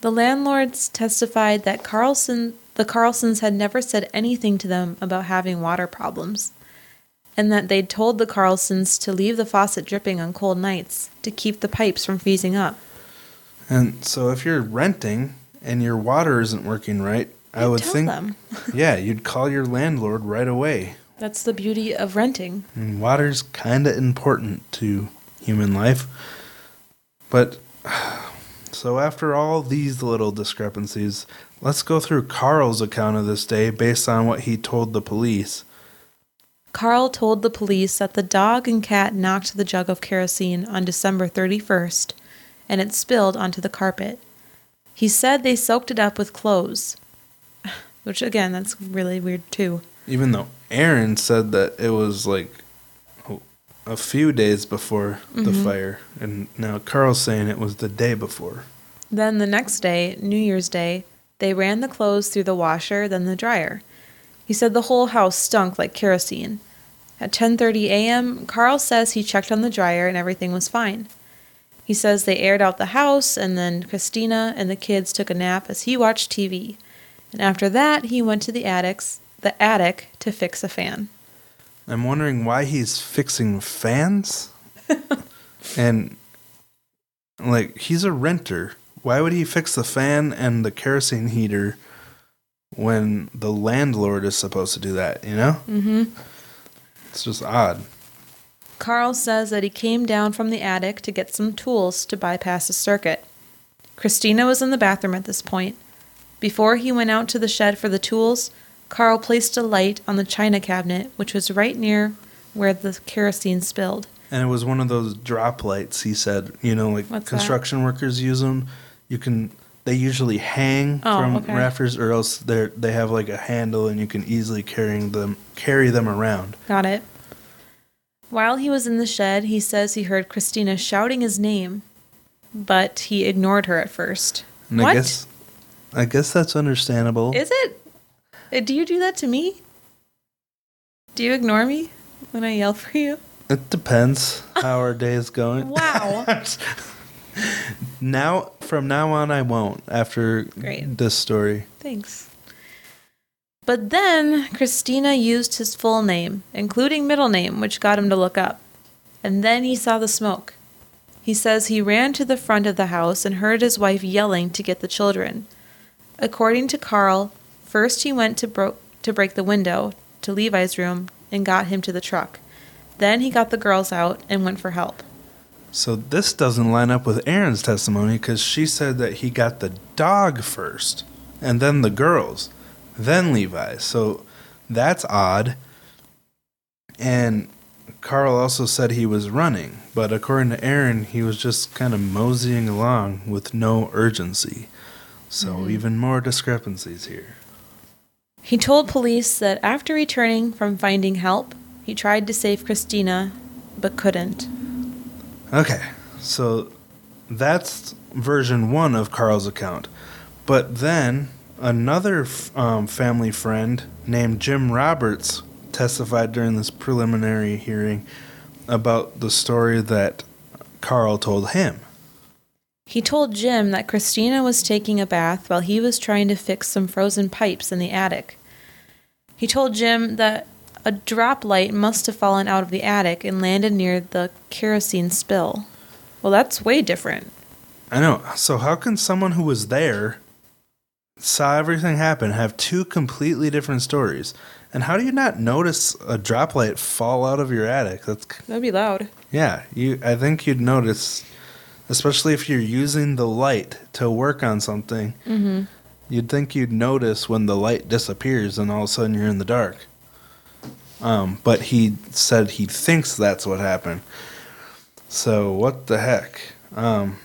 A: The landlords testified that Karlsen the Karlsens had never said anything to them about having water problems, and that they'd told the Karlsens to leave the faucet dripping on cold nights to keep the pipes from freezing up.
B: And so if you're renting and your water isn't working right, I
A: You'd
B: would
A: tell
B: think
A: them.
B: yeah, you'd call your landlord right away.
A: That's the beauty of renting.
B: And water's kind of important to human life. But so after all these little discrepancies, let's go through Karl's account of this day based on what he told the police.
A: Karl told the police that the dog and cat knocked the jug of kerosene on December 31st and it spilled onto the carpet. He said they soaked it up with clothes, which again, that's really weird too.
B: Even though Erin said that it was like a few days before the mm-hmm. fire, and now Karl's saying it was the day before.
A: Then the next day, New Year's Day, they ran the clothes through the washer, then the dryer. He said the whole house stunk like kerosene. At 10:30 a.m., Karl says he checked on the dryer and everything was fine. He says they aired out the house and then Christina and the kids took a nap as he watched TV. And after that, he went to the attics, the attic to fix a fan.
B: I'm wondering why he's fixing fans. and like he's a renter. why would he fix the fan and the kerosene heater when the landlord is supposed to do that, you know?
A: Mm-hmm.
B: It's just odd.
A: Karl says that he came down from the attic to get some tools to bypass a circuit. Christina was in the bathroom at this point. Before he went out to the shed for the tools, Karl placed a light on the china cabinet, which was right near where the kerosene spilled.
B: And it was one of those drop lights, he said. You know, like
A: What's that?
B: construction workers use them. You can, they usually hang
A: Oh,
B: from
A: okay.
B: rafters or else they're, they have like a handle and you can easily carrying them, carry them around.
A: Got it. While he was in the shed, he says he heard Christina shouting his name, but he ignored her at first.
B: And
A: what?
B: I guess, I guess that's understandable.
A: Is it? Uh, Do you do that to me? Do you ignore me when I yell for you?
B: It depends how our day is going.
A: Wow.
B: now, from now on, I won't after
A: Great.
B: this story.
A: Thanks. But then Christina used his full name, including middle name, which got him to look up. And then he saw the smoke. He says he ran to the front of the house and heard his wife yelling to get the children. According to Karl, first he went to, bro- to break the window to Levi's room and got him to the truck. Then he got the girls out and went for help.
B: So this doesn't line up with Erin's testimony because she said that he got the dog first, and then the girls, then Levi. So that's odd. And Karl also said he was running, but according to Erin, he was just kind of moseying along with no urgency. So mm-hmm. even more discrepancies here.
A: He told police that after returning from finding help, he tried to save Christina, but couldn't.
B: Okay, so that's version one of Karl's account. But then another f- um, family friend named Jim Roberts testified during this preliminary hearing about the story that Karl told him.
A: He told Jim that Christina was taking a bath while he was trying to fix some frozen pipes in the attic. He told Jim that a drop light must have fallen out of the attic and landed near the kerosene spill. Well, that's way different.
B: I know. So how can someone who was there, saw everything happen, have two completely different stories? And how do you not notice a drop light fall out of your attic? That's
A: That'd be loud.
B: Yeah, you. I think you'd notice, especially if you're using the light to work on something.
A: Mm-hmm.
B: You'd think you'd notice when the light disappears and all of a sudden you're in the dark. Um, but he said he thinks that's what happened. So what the heck? Um,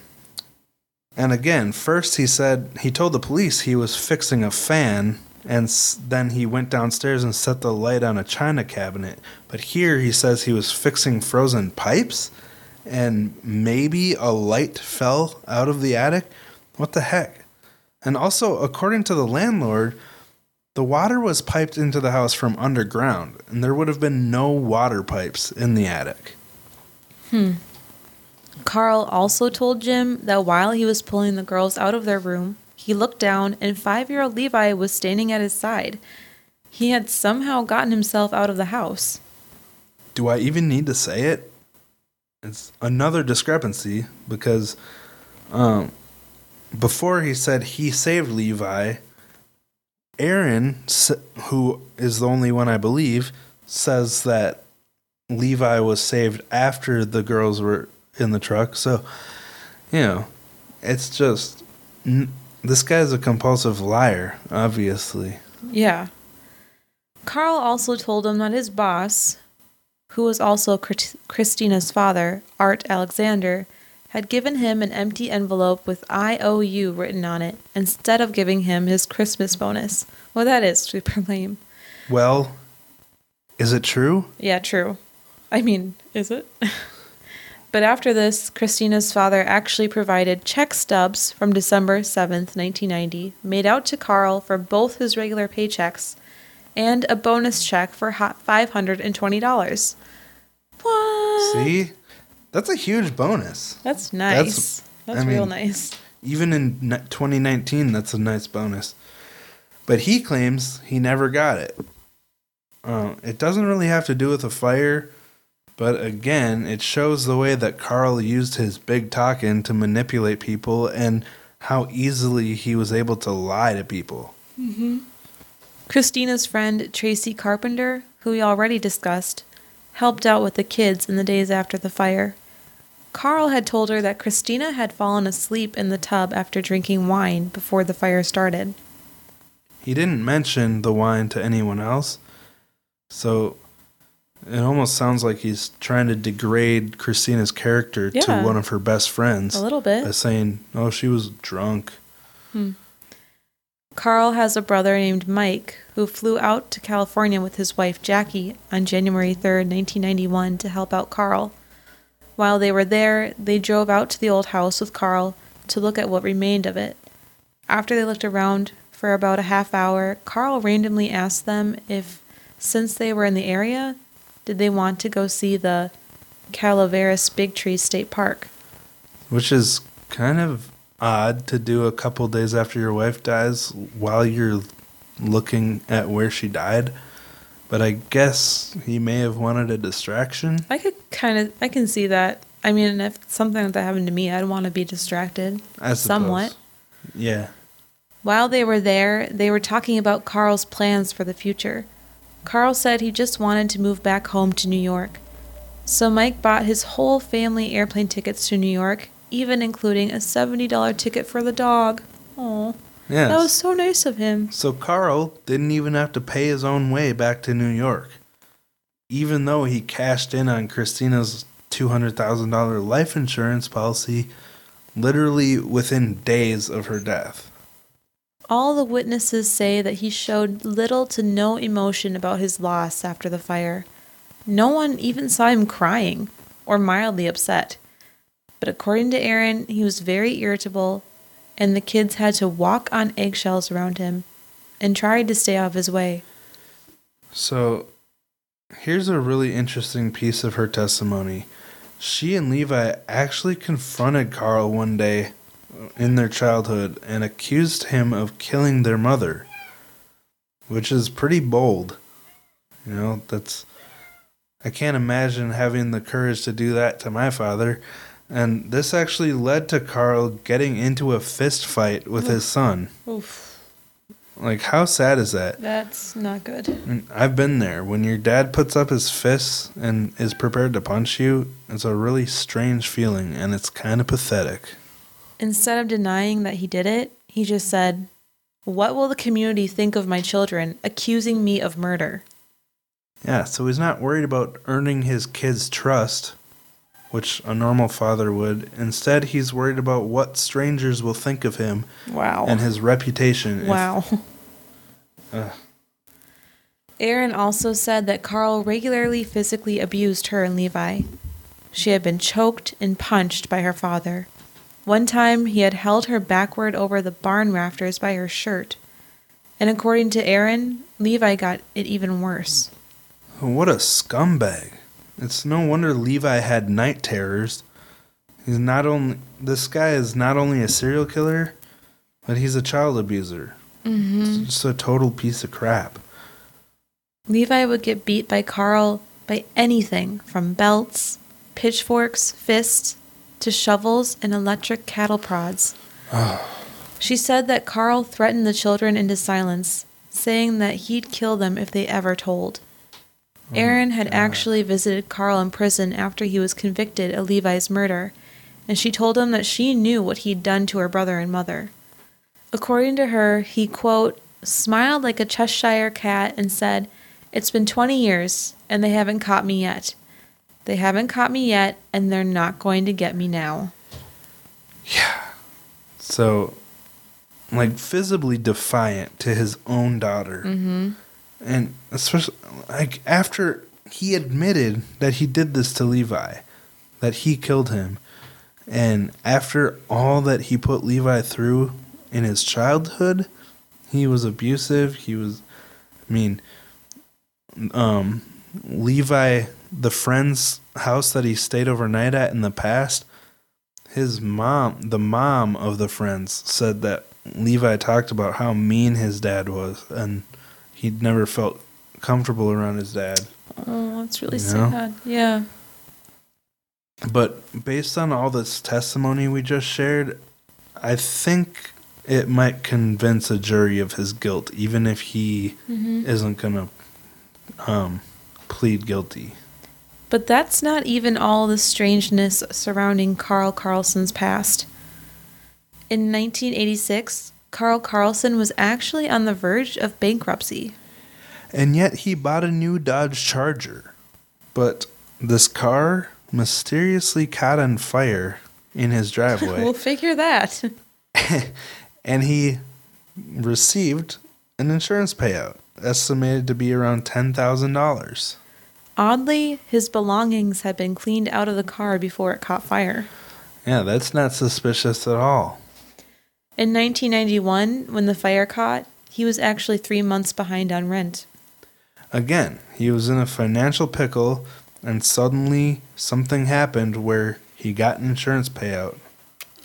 B: and again, first he said he told the police he was fixing a fan, and s- then he went downstairs and set the light on a china cabinet. But here he says he was fixing frozen pipes, and maybe a light fell out of the attic. What the heck? And also, according to the landlord, the water was piped into the house from underground, and there would have been no water pipes in the attic.
A: Hmm. Karl also told Jim that while he was pulling the girls out of their room, he looked down and five year old Levi was standing at his side. He had somehow gotten himself out of the house.
B: Do I even need to say it? It's another discrepancy because um, before he said he saved Levi, Erin, who is the only one I believe, says that Levi was saved after the girls were in the truck. So, you know, it's just this guy's a compulsive liar, obviously.
A: Yeah. Karl also told him that his boss, who was also Christina's father, Art Alexander, had given him an empty envelope with IOU written on it instead of giving him his Christmas bonus. Well, that is super lame.
B: Well, is it true?
A: Yeah, true. I mean, is it? but after this, Christina's father actually provided check stubs from December 7th, 1990, made out to Karl for both his regular paychecks and a bonus check for $520. What?
B: See? That's a huge bonus.
A: That's nice. That's,
B: I
A: real
B: mean-
A: nice.
B: Even in 2019, that's a nice bonus. But he claims he never got it. Uh, it doesn't really have to do with a fire, but again, it shows the way that Karl used his big talking to manipulate people and how easily he was able to lie to people. Mm-hmm.
A: Christina's friend, Tracy Carpenter, who we already discussed, helped out with the kids in the days after the fire. Karl had told her that Christina had fallen asleep in the tub after drinking wine before the fire started.
B: He didn't mention the wine to anyone else, so it almost sounds like he's trying to degrade Christina's character
A: Yeah.
B: to one of her best friends
A: A little bit.
B: by saying, "Oh, she was drunk."
A: Hmm. Karl has a brother named Mike who flew out to California with his wife Jackie on January 3rd, 1991 to help out Karl. While they were there, they drove out to the old house with Karl to look at what remained of it. After they looked around for about a half hour, Karl randomly asked them if, since they were in the area, did they want to go see the Calaveras Big Tree State Park.
B: Which is kind of odd to do a couple days after your wife dies while you're looking at where she died. But I guess he may have wanted a distraction.
A: I could kind of, I can see that. I mean, if something like that happened to me, I'd want to be distracted. Somewhat.
B: Yeah.
A: While they were there, they were talking about Karl's plans for the future. Karl said he just wanted to move back home to New York. So Mike bought his whole family airplane tickets to New York, even including a $70 ticket for the dog. Oh,
B: Yes.
A: that was so nice of him.
B: So Karl didn't even have to pay his own way back to New York. Even though he cashed in on Christina's $200,000 life insurance policy literally within days of her death.
A: All the witnesses say that he showed little to no emotion about his loss after the fire. No one even saw him crying or mildly upset. But according to Erin, he was very irritable, and the kids had to walk on eggshells around him and tried to stay out of his way.
B: So here's a really interesting piece of her testimony. She and Levi actually confronted Karl one day in their childhood and accused him of killing their mother, which is pretty bold. You know, that's. I can't imagine having the courage to do that to my father. And this actually led to Karl getting into a fist fight with his son.
A: Oof,
B: Like, how sad is that?
A: that's not good.
B: And I've been there. When your dad puts up his fists and is prepared to punch you, it's a really strange feeling and it's kind of pathetic.
A: Instead of denying that he did it, he just said, What will the community think of my children accusing me of murder?
B: Yeah, so he's not worried about earning his kids' trust, which a normal father would. Instead, he's worried about what strangers will think of him
A: Wow.
B: and his reputation. if-
A: Wow. Erin also said that Karl regularly physically abused her and Levi. She had been choked and punched by her father. One time, he had held her backward over the barn rafters by her shirt. And according to Erin, Levi got it even worse.
B: what a scumbag. It's no wonder Levi had night terrors. He's not only this guy is not only a serial killer, but he's a child abuser. Mm-hmm. Just a total piece of crap.
A: Levi would get beat by Karl by anything from belts, pitchforks, fists, to shovels and electric cattle prods. she said that Karl threatened the children into silence, saying that he'd kill them if they ever told. Erin had actually visited Karl in prison after he was convicted of Levi's murder, and she told him that she knew what he'd done to her brother and mother. According to her, he, quote, smiled like a Cheshire cat and said, It's been 20 years, and they haven't caught me yet. They haven't caught me yet, and they're not going to get me now. Yeah.
B: So, like, visibly defiant to his own daughter. Mm-hmm. And especially, like, after he admitted that he did this to Levi, that he killed him, and after all that he put Levi through in his childhood, he was abusive. He was, I mean, um, Levi, the friend's house that he stayed overnight at in the past, his mom, the mom of the friends, said that Levi talked about how mean his dad was, and he'd never felt comfortable around his dad.
A: Oh, that's really
B: You know?
A: sad. Yeah.
B: But based on all this testimony we just shared, I think it might convince a jury of his guilt, even if he
A: Mm-hmm.
B: isn't gonna um, plead guilty.
A: But that's not even all the strangeness surrounding Karl Karlsen's past. In 1986, Karl Karlsen was actually on the verge of bankruptcy.
B: And yet he bought a new Dodge Charger. But this car mysteriously caught on fire in his driveway.
A: we'll figure that.
B: and he received an insurance payout estimated to be around $10,000.
A: Oddly, his belongings had been cleaned out of the car before it caught fire.
B: Yeah, that's not suspicious at all.
A: In 1991, when the fire caught, he was actually three months behind on rent.
B: Again, he was in a financial pickle and suddenly something happened where he got an insurance payout.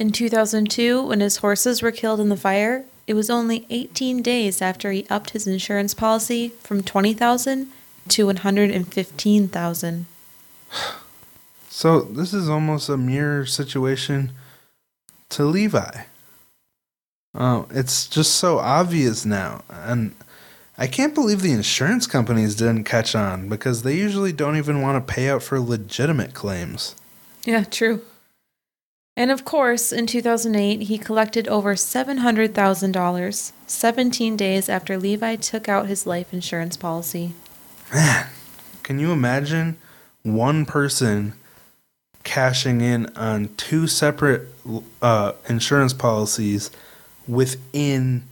A: In 2002, when his horses were killed in the fire, it was only 18 days after he upped his insurance policy from 20,000 to 115,000.
B: So this is almost a mirror situation to Levi. Oh, it's just so obvious now, and I can't believe the insurance companies didn't catch on because they usually don't even want to pay out for legitimate claims.
A: Yeah, true. And of course, in 2008, he collected over $700,000, 17 days after Levi took out his life insurance policy.
B: Man, can you imagine one person cashing in on two separate uh, insurance policies within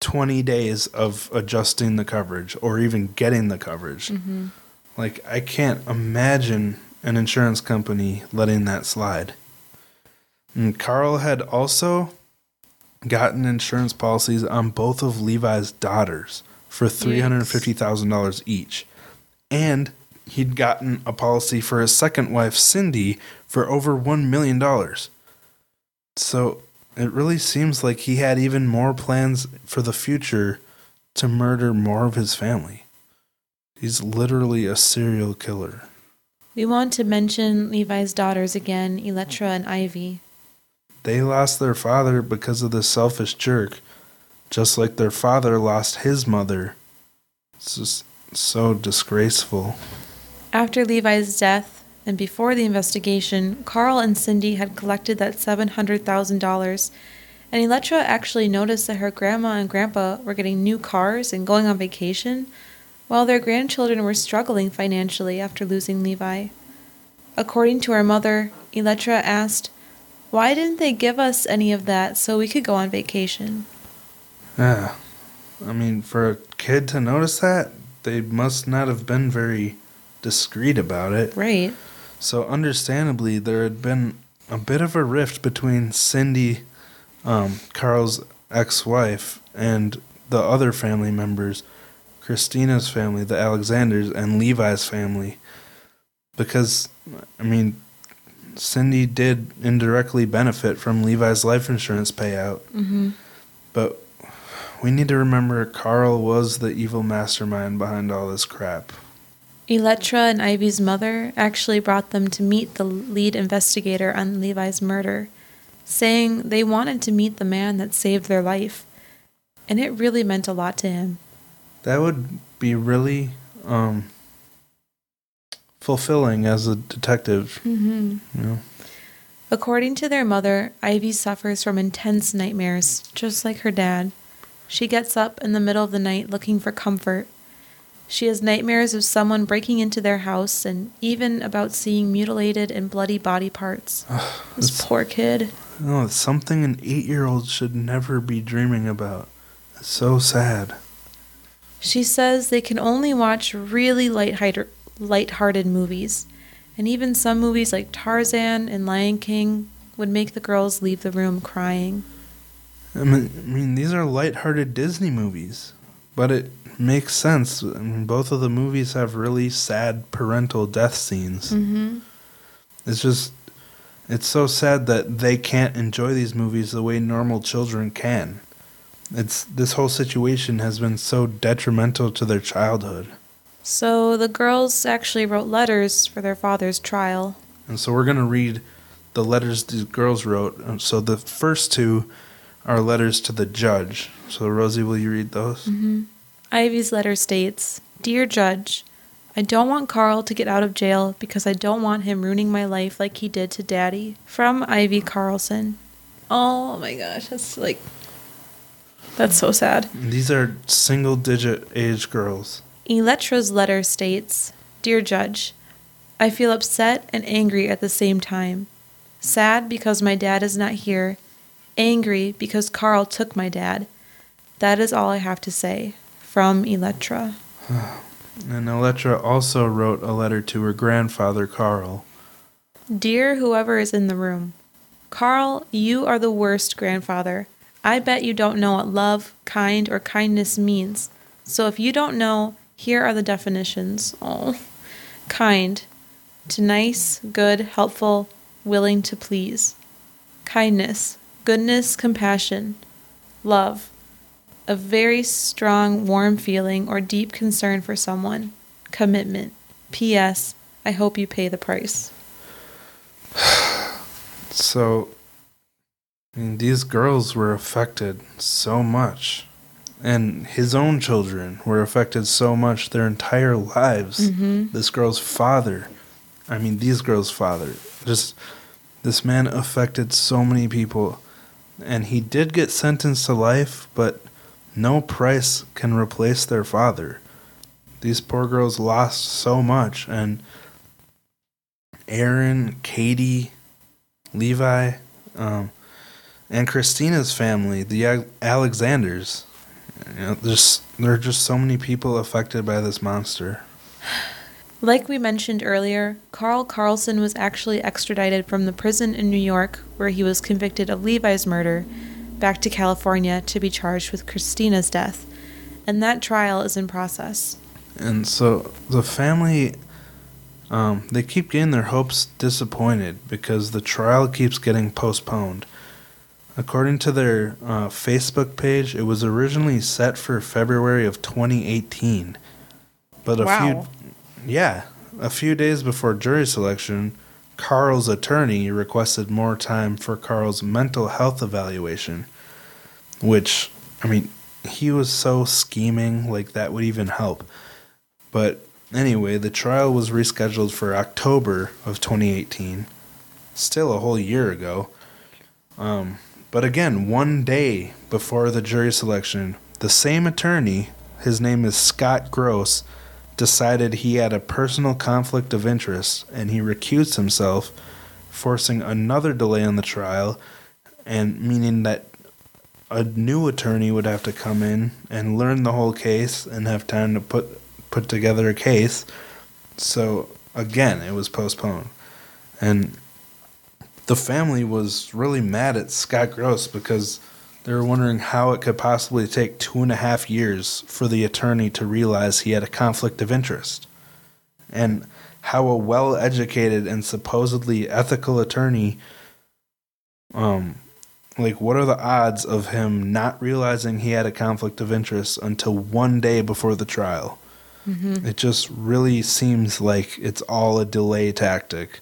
B: 20 days of adjusting the coverage or even getting the coverage?
A: Mm-hmm.
B: Like, I can't imagine an insurance company letting that slide. And Karl had also gotten insurance policies on both of Levi's daughters for $350,000 each. And he'd gotten a policy for his second wife, Cindy, for over $1 million. So it really seems like he had even more plans for the future to murder more of his family. He's literally a serial killer.
A: We want to mention Levi's daughters again, Electra and Ivy.
B: They lost their father because of this selfish jerk, just like their father lost his mother. It's just so disgraceful.
A: After Levi's death and before the investigation, Karl and Cindy had collected that $700,000, and Electra actually noticed that her grandma and grandpa were getting new cars and going on vacation, while their grandchildren were struggling financially after losing Levi. According to her mother, Electra asked, Why didn't they give us any of that so we could go on vacation?
B: Yeah. I mean, for a kid to notice that, they must not have been very discreet about it.
A: Right.
B: So, understandably, there had been a bit of a rift between Cindy, um, Karl's ex wife, and the other family members Christina's family, the Alexanders, and Levi's family. Because, I mean, Cindy did indirectly benefit from Levi's life insurance payout.
A: Mm-hmm.
B: But we need to remember Karl was the evil mastermind behind all this crap.
A: Electra and Ivy's mother actually brought them to meet the lead investigator on Levi's murder, saying they wanted to meet the man that saved their life. And it really meant a lot to him.
B: That would be really um, fulfilling as a detective,
A: Mm-hmm.
B: you know.
A: According to their mother, Ivy suffers from intense nightmares, just like her dad. She gets up in the middle of the night looking for comfort. She has nightmares of someone breaking into their house and even about seeing mutilated and bloody body parts. This poor kid.
B: No, it's something an eight year old should never be dreaming about. It's so sad.
A: She says they can only watch really light-hearted, light-hearted movies, and even some movies like Tarzan and Lion King would make the girls leave the room crying.
B: I mean, I mean, these are light-hearted Disney movies, but it makes sense. I mean, both of the movies have really sad parental death scenes.
A: Mm-hmm.
B: It's just, it's so sad that they can't enjoy these movies the way normal children can. It's this whole situation has been so detrimental to their childhood,
A: So the girls actually wrote letters for their father's trial.
B: and so we're gonna read the letters these girls wrote. So the first two are letters to the judge. So Rosie, will you read those?
A: Ivy's letter states Dear Judge, I don't want Karl to get out of jail because I don't want him ruining my life like he did to Daddy. From Ivy Karlsen. Oh my gosh, that's like. That's so sad.
B: These are single digit age girls.
A: Electra's letter states Dear Judge, I feel upset and angry at the same time. Sad because my dad is not here. Angry because Karl took my dad. That is all I have to say. From Electra.
B: And Electra also wrote a letter to her grandfather, Karl.
A: Dear whoever is in the room, Karl, you are the worst grandfather. I bet you don't know what love, kind, or kindness means. So if you don't know, here are the definitions. Oh. Kind. To nice, good, helpful, willing to please. Kindness. Goodness, compassion. Love. A very strong, warm feeling or deep concern for someone. Commitment. P.S. I hope you pay the price.
B: So, I mean, these girls were affected so much. And his own children were affected so much their entire lives. Mm-hmm. This girl's father, I mean, these girls' father, just this man affected so many people. And he did get sentenced to life, but no price can replace their father. These poor girls lost so much. And Erin, Katie, Levi, um, and Christina's family, the Alexanders. You know, there's there are just so many people affected by this monster.
A: Like we mentioned earlier, Karl Karlsen was actually extradited from the prison in New York where he was convicted of Levi's murder back to California to be charged with Christina's death, and that trial is in process.
B: And so the family, um, they keep getting their hopes disappointed because the trial keeps getting postponed. According to their uh, Facebook page, it was originally set for February of 2018. But a
A: Wow.
B: few, yeah, a few days before jury selection, Karl's attorney requested more time for Karl's mental health evaluation, which, I mean, he was so scheming, like that would even help. But anyway, the trial was rescheduled for October of 2018. Still a whole year ago. Um, but again, one day before the jury selection, the same attorney, his name is Scott Gross, decided he had a personal conflict of interest and he recused himself, forcing another delay on the trial and meaning that a new attorney would have to come in and learn the whole case and have time to put put together a case. So again, it was postponed. And the family was really mad at Scott Gross because they were wondering how it could possibly take two and a half years for the attorney to realize he had a conflict of interest. And how a well educated and supposedly ethical attorney um like what are the odds of him not realizing he had a conflict of interest until one day before the trial it just really seems like it's all a delay tactic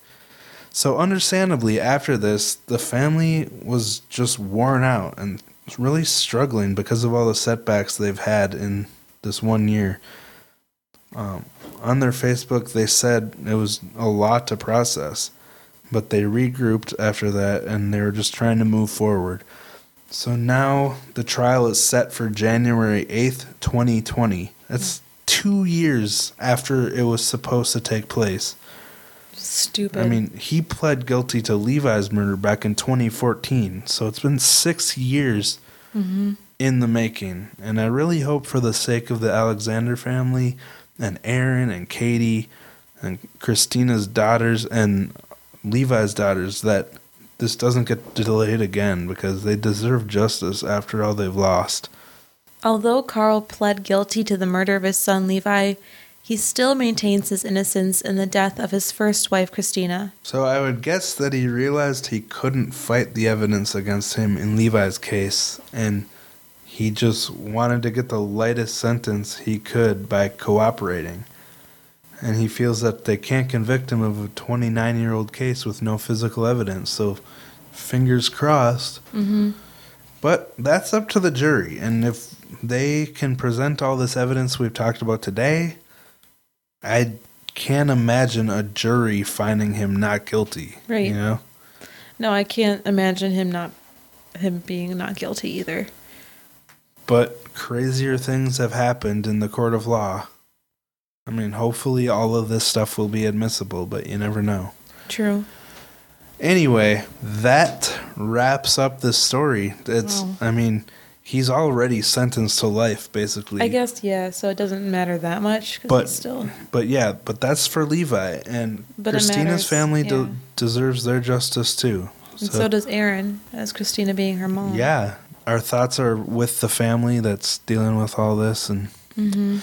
B: so understandably after this the family was just worn out and really struggling because of all the setbacks they've had in this one year um, on their facebook they said it was a lot to process but they regrouped after that and they were just trying to move forward. So now the trial is set for January 8th, 2020. That's two years after it was supposed to take place.
A: Stupid.
B: I mean, he pled guilty to Levi's murder back in 2014, so it's been six years mm-hmm. in the making. And I really hope, for the sake of the Alexander family and Erin and Katie and Christina's daughters and Levi's daughters, that this doesn't get delayed again because they deserve justice after all they've lost.
A: Although Karl pled guilty to the murder of his son Levi, he still maintains his innocence in the death of his first wife Christina.
B: So I would guess that he realized he couldn't fight the evidence against him in Levi's case, and he just wanted to get the lightest sentence he could by cooperating. and he feels that they can't convict him of a 29 year old case with no physical evidence. So, fingers crossed.
A: Mm-hmm.
B: But that's up to the jury, and if they can present all this evidence we've talked about today, I can't imagine a jury finding him not guilty.
A: Right.
B: You know?
A: No, I can't imagine him not him being not guilty either.
B: But crazier things have happened in the court of law. I mean, hopefully all of this stuff will be admissible, but you never know.
A: True.
B: Anyway, that wraps up this story. It's
A: Wow.
B: I mean, he's already sentenced to life basically.
A: I guess yeah. So it doesn't matter that much. 'cause
B: But-
A: still
B: But yeah, but that's for Levi and
A: But
B: Christina's family
A: yeah.
B: de- deserves their justice too.
A: and so does Erin, as Christina being her mom.
B: Yeah, our thoughts are with the family that's dealing with all this and
A: Mm-hmm.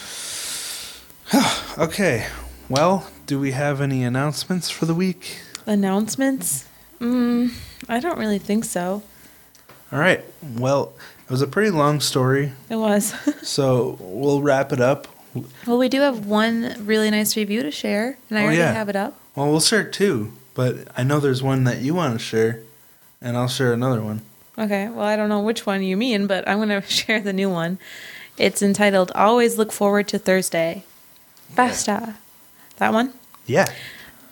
B: Okay. Well, do we have any announcements for the week?
A: Announcements? Mm, I don't really think so.
B: All right. Well, it was a pretty long story,
A: It was.
B: so we'll wrap it up.
A: well, we do have one really nice review to share, and I
B: Oh,
A: already
B: yeah.
A: have it up.
B: Well, we'll share two, but I know there's one that you want to share, and I'll share another one.
A: Okay, well, I don't know which one you mean, but I'm going to share the new one. It's entitled Always Look Forward to Thursday. Basta. That one?
B: Yeah.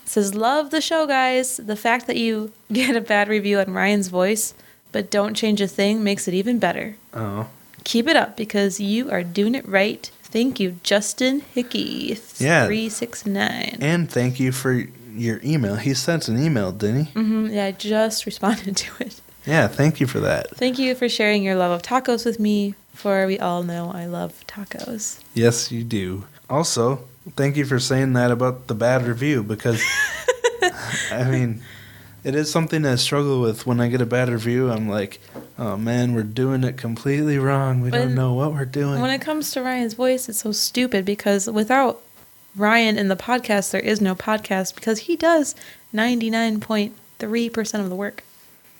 A: It says, Love the show, guys. The fact that you get a bad review on Ryan's voice, but don't change a thing makes it even better.
B: Oh.
A: Keep it up because you are doing it right. Thank you, Justin Hickey.
B: Yeah.
A: 369.
B: And thank you for your email. He sent an email, didn't he?
A: Mm-hmm. Yeah, I just responded to it.
B: Yeah, thank you for that.
A: Thank you for sharing your love of tacos with me, for we all know I love tacos.
B: Yes, you do. Also, thank you for saying that about the bad review because, I mean, it is something I struggle with when I get a bad review. I'm like, oh man, we're doing it completely wrong. We don't know what we're doing.
A: When it comes to Ryan's voice, it's so stupid because without Ryan in the podcast, there is no podcast because he does 99.3% of the work.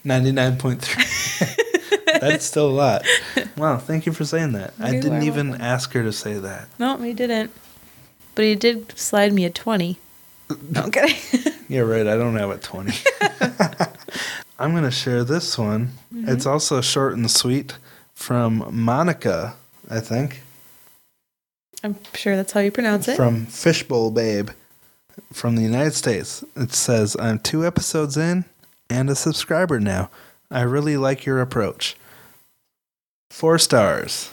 B: 99.3. That's still a lot. Wow, thank you for saying that. I didn't even
A: welcome.
B: ask her to say that.
A: No, he didn't. But he did slide me a 20. Kidding.
B: Yeah, right. I don't have a 20. I'm going to share this one.
A: Mm-hmm.
B: It's also short and sweet from Monica, I think,
A: I'm sure that's how you pronounce it.
B: from Fishbowl Babe from the United States. It says, I'm two episodes in and a subscriber now. I really like your approach. Four stars.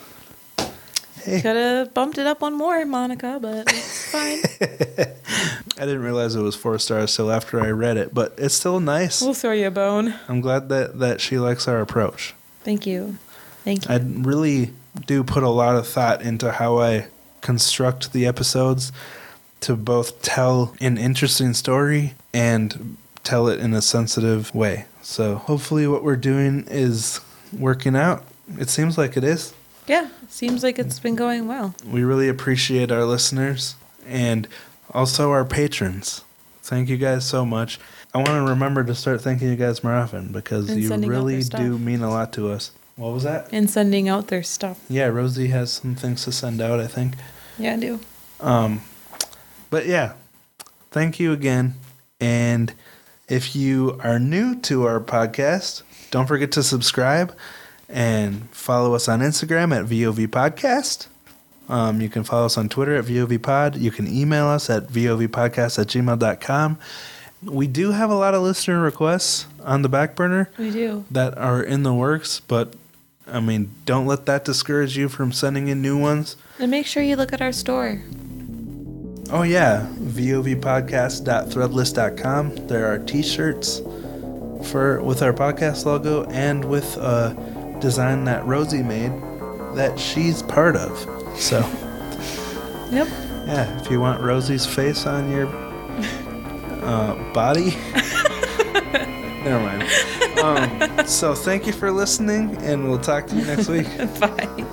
B: Hey.
A: Could have bumped it up one more, Monica, but it's fine.
B: I didn't realize it was four stars till after I read it, but it's still nice.
A: we'll throw you a bone.
B: I'm glad that, that she likes our approach.
A: Thank you. Thank you.
B: I really do put a lot of thought into how I construct the episodes to both tell an interesting story and tell it in a sensitive way. So hopefully, what we're doing is working out. It seems like it is.
A: Yeah, seems like it's been going well.
B: We really appreciate our listeners and also our patrons. Thank you guys so much. I want to remember to start thanking you guys more often because
A: And
B: you
A: sending out their
B: really do mean a lot to us. What was that?
A: And sending out their stuff.
B: Yeah, Rosie has some things to send out, I think.
A: Yeah, I do.
B: Um, but yeah, thank you again. And if you are new to our podcast, don't forget to subscribe and follow us on Instagram at VOV Podcast. Um, you can follow us on Twitter at VOV Pod. You can email us at VOVpodcast at gmail.com. We do have a lot of listener requests on the back burner
A: We do.
B: that are in the works, but I mean, don't let that discourage you from sending in new ones.
A: And make sure you look at our store.
B: Oh yeah, vovpodcast.threadless.com. There are t-shirts for with our podcast logo and with a design that Rosie made that she's part of. So,
A: Yep.
B: yeah, if you want Rosie's face on your uh, body, never mind. Um, so thank you for listening, and we'll talk to you next week.
A: Bye.